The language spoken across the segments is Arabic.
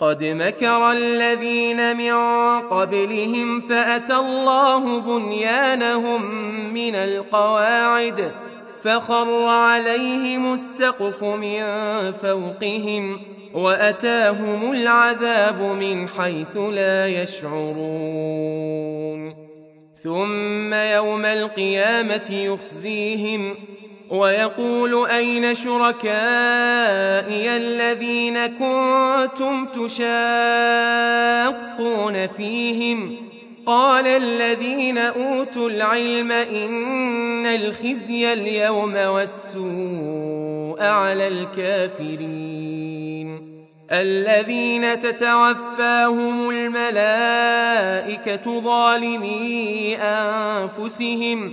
قد مكر الذين من قبلهم فأتى الله بنيانهم من القواعد فخر عليهم السقف من فوقهم وأتاهم العذاب من حيث لا يشعرون. ثم يوم القيامة يخزيهم ويقول أين شركائي الذين كنتم تشاقون فيهم؟ قال الذين أوتوا العلم إن الخزي اليوم والسوء على الكافرين. الذين تتوفاهم الملائكة ظالمي أنفسهم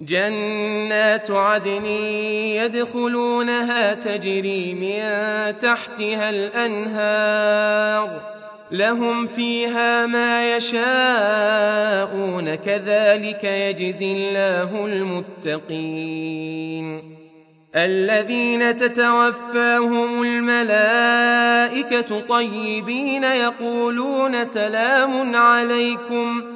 جنات عدن يدخلونها تجري من تحتها الأنهار لهم فيها ما يشاءون كذلك يجزي الله المتقين الذين تتوفاهم الملائكة طيبين يقولون سلام عليكم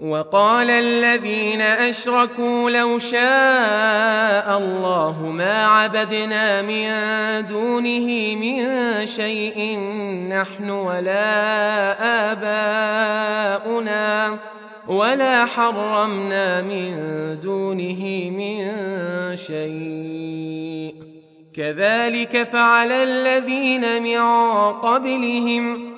وقال الذين أشركوا لو شاء الله ما عبدنا من دونه من شيء نحن ولا آباؤنا ولا حرمنا من دونه من شيء. كذلك فعل الذين من قبلهم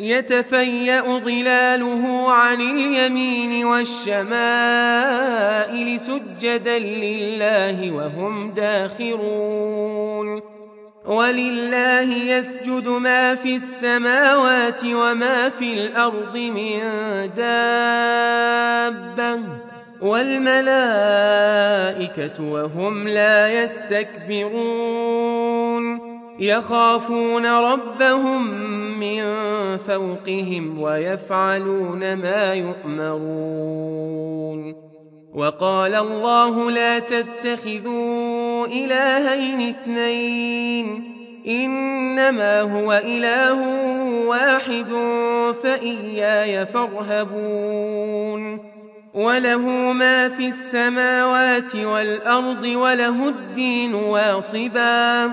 يتفيأ ظلاله عن اليمين والشمائل سجدا لله وهم داخرون. ولله يسجد ما في السماوات وما في الأرض من دابة والملائكة وهم لا يستكبرون. يخافون ربهم من فوقهم ويفعلون ما يؤمرون. وقال الله لا تتخذوا إلهين اثنين إنما هو إله واحد فإياي فارهبون. وله ما في السماوات والأرض وله الدين واصبا.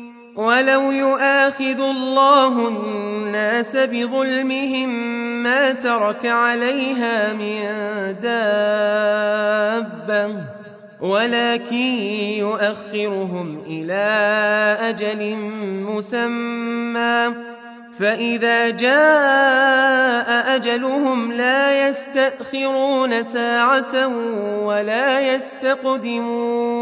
ولو يؤاخذ الله الناس بظلمهم ما ترك عليها من دابة ولكن يؤخرهم إلى أجل مسمى فإذا جاء أجلهم لا يستأخرون ساعة ولا يستقدمون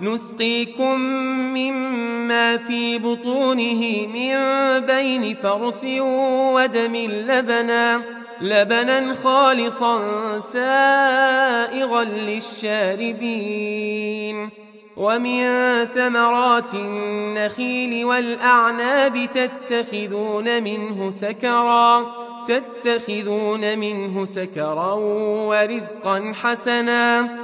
نسقيكم مما في بطونه من بين فرث ودم لبنا لبنا خالصا سائغا للشاربين. ومن ثمرات النخيل والأعناب تتخذون منه سكرا تتخذون منه سكرا ورزقا حسنا.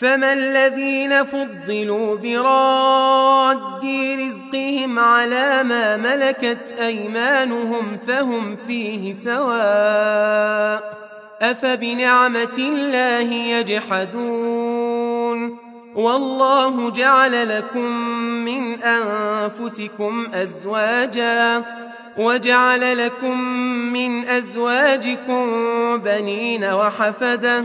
فما الذين فضلوا براد رزقهم على ما ملكت أيمانهم فهم فيه سواء أفبنعمة الله يجحدون والله جعل لكم من أنفسكم أزواجاً وجعل لكم من أزواجكم بنين وحفدة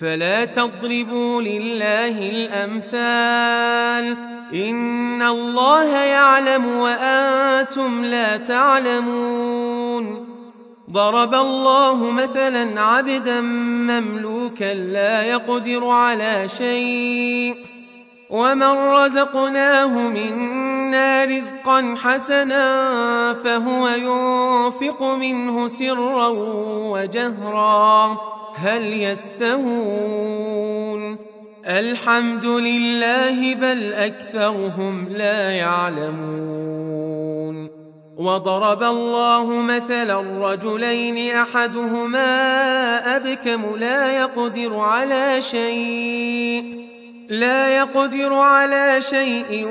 فلا تضربوا لله الأمثال. إن الله يعلم وأنتم لا تعلمون. ضرب الله مثلا عبدا مملوكا لا يقدر على شيء. ومن رزقناه منا رزقا حسنا فهو ينفق منه سرا وجهرا. هل يستهون الحمد لله بل أكثرهم لا يعلمون. وضرب الله مثلا رجلين أحدهما أبكم لا يقدر على شيء لا يقدر على شيء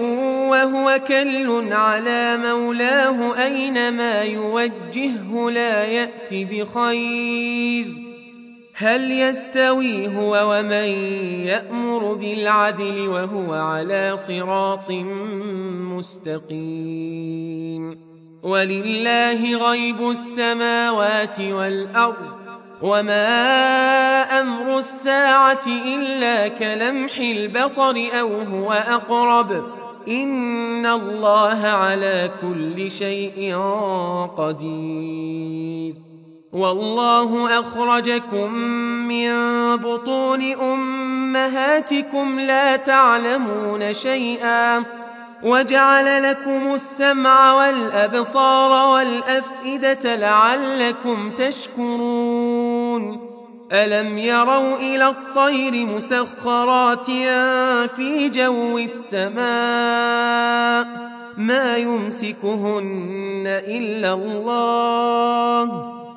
وهو كل على مولاه أينما يوجهه لا يات بخير. هل يستوي هو ومن يأمر بالعدل وهو على صراط مستقيم؟ ولله غيب السماوات والأرض وما أمر الساعة إلا كلمح البصر أو هو أقرب. إن الله على كل شيء قدير. والله أخرجكم من بطون أمهاتكم لا تعلمون شيئا وجعل لكم السمع والأبصار والأفئدة لعلكم تشكرون. ألم يروا إلى الطير مسخرات في جو السماء؟ ما يمسكهن إلا الله.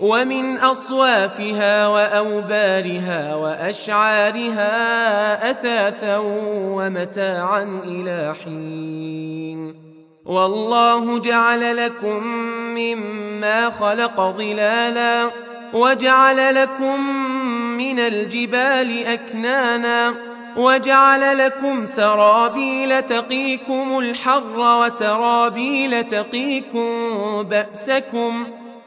ومن أصوافها وأوبارها وأشعارها أثاثا ومتاعا إلى حين. والله جعل لكم مما خلق ظلالا وجعل لكم من الجبال أكنانا وجعل لكم سرابيل تقيكم الحر وسرابيل تقيكم بأسكم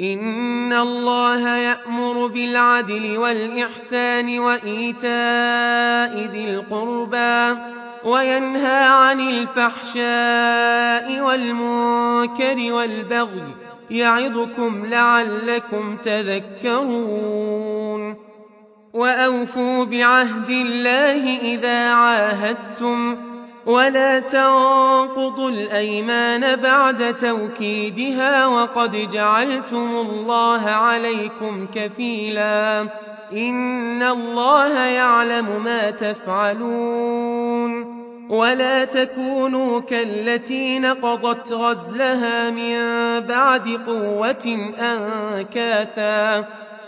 إن الله يأمر بالعدل والإحسان وإيتاء ذي القربى وينهى عن الفحشاء والمنكر والبغي يعظكم لعلكم تذكرون وأوفوا بعهد الله إذا عاهدتم ولا تنقضوا الأيمان بعد توكيدها وقد جعلتم الله عليكم كفيلا. إن الله يعلم ما تفعلون. ولا تكونوا كالتي نقضت غزلها من بعد قوة أنكاثا.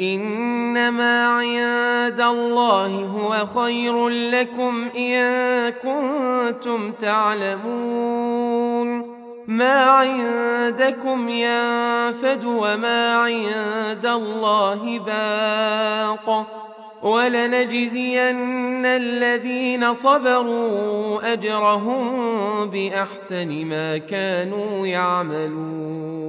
إنما عند الله هو خير لكم إن كنتم تعلمون. ما عندكم ينفد وما عند الله باق. ولنجزين الذين صبروا أجرهم بأحسن ما كانوا يعملون.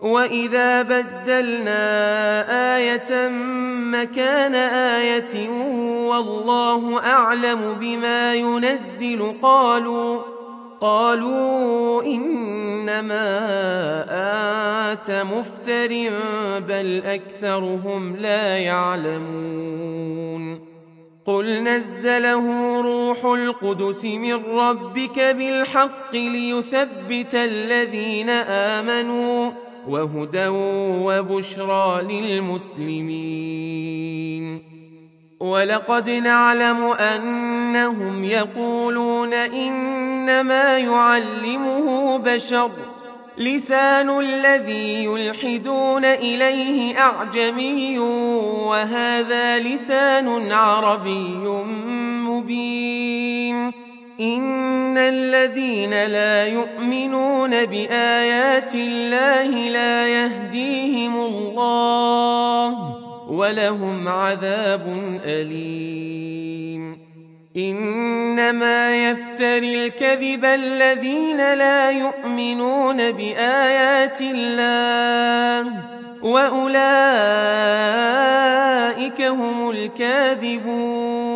وإذا بدلنا آية مكان آية والله أعلم بما ينزل قالوا قالوا إنما أنت مفتر بل أكثرهم لا يعلمون. قل نزله روح القدس من ربك بالحق ليثبت الذين آمنوا وهدى وبشرى للمسلمين. ولقد نعلم أنهم يقولون إنما يعلمه بشر. لسان الذي يلحدون إليه أعجمي وهذا لسان عربي مبين. إن الذين لا يؤمنون بآيات الله لا يهديهم الله ولهم عذاب أليم إنما يفتري الكذب الذين لا يؤمنون بآيات الله وأولئك هم الكاذبون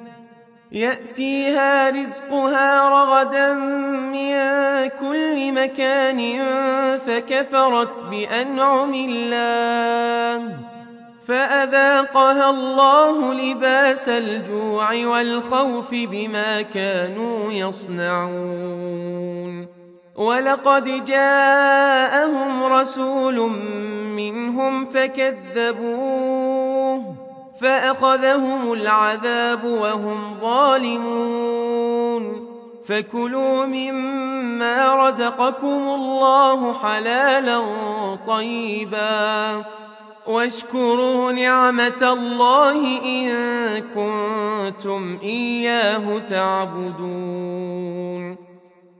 يأتيها رزقها رغدا من كل مكان فكفرت بأنعم الله فأذاقها الله لباس الجوع والخوف بما كانوا يصنعون. ولقد جاءهم رسول منهم فكذبوه فأخذهم العذاب وهم ظالمون. فكلوا مما رزقكم الله حلالا طيبا. واشكروا نعمة الله إن كنتم إياه تعبدون.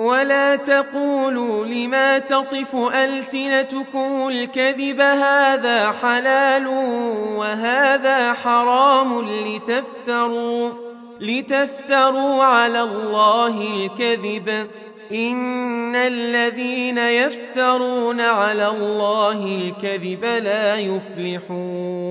ولا تقولوا لما تصف ألسنتكم الكذب هذا حلال وهذا حرام لتفتروا لتفتروا على الله الكذب. إن الذين يفترون على الله الكذب لا يفلحون.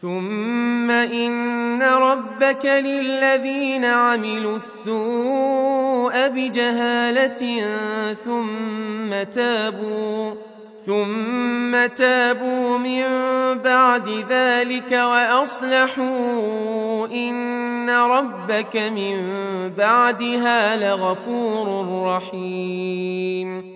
ثم إن ربك للذين عملوا السوء بجهالة ثم تابوا ثم تابوا من بعد ذلك وأصلحوا إن ربك من بعدها لغفور رحيم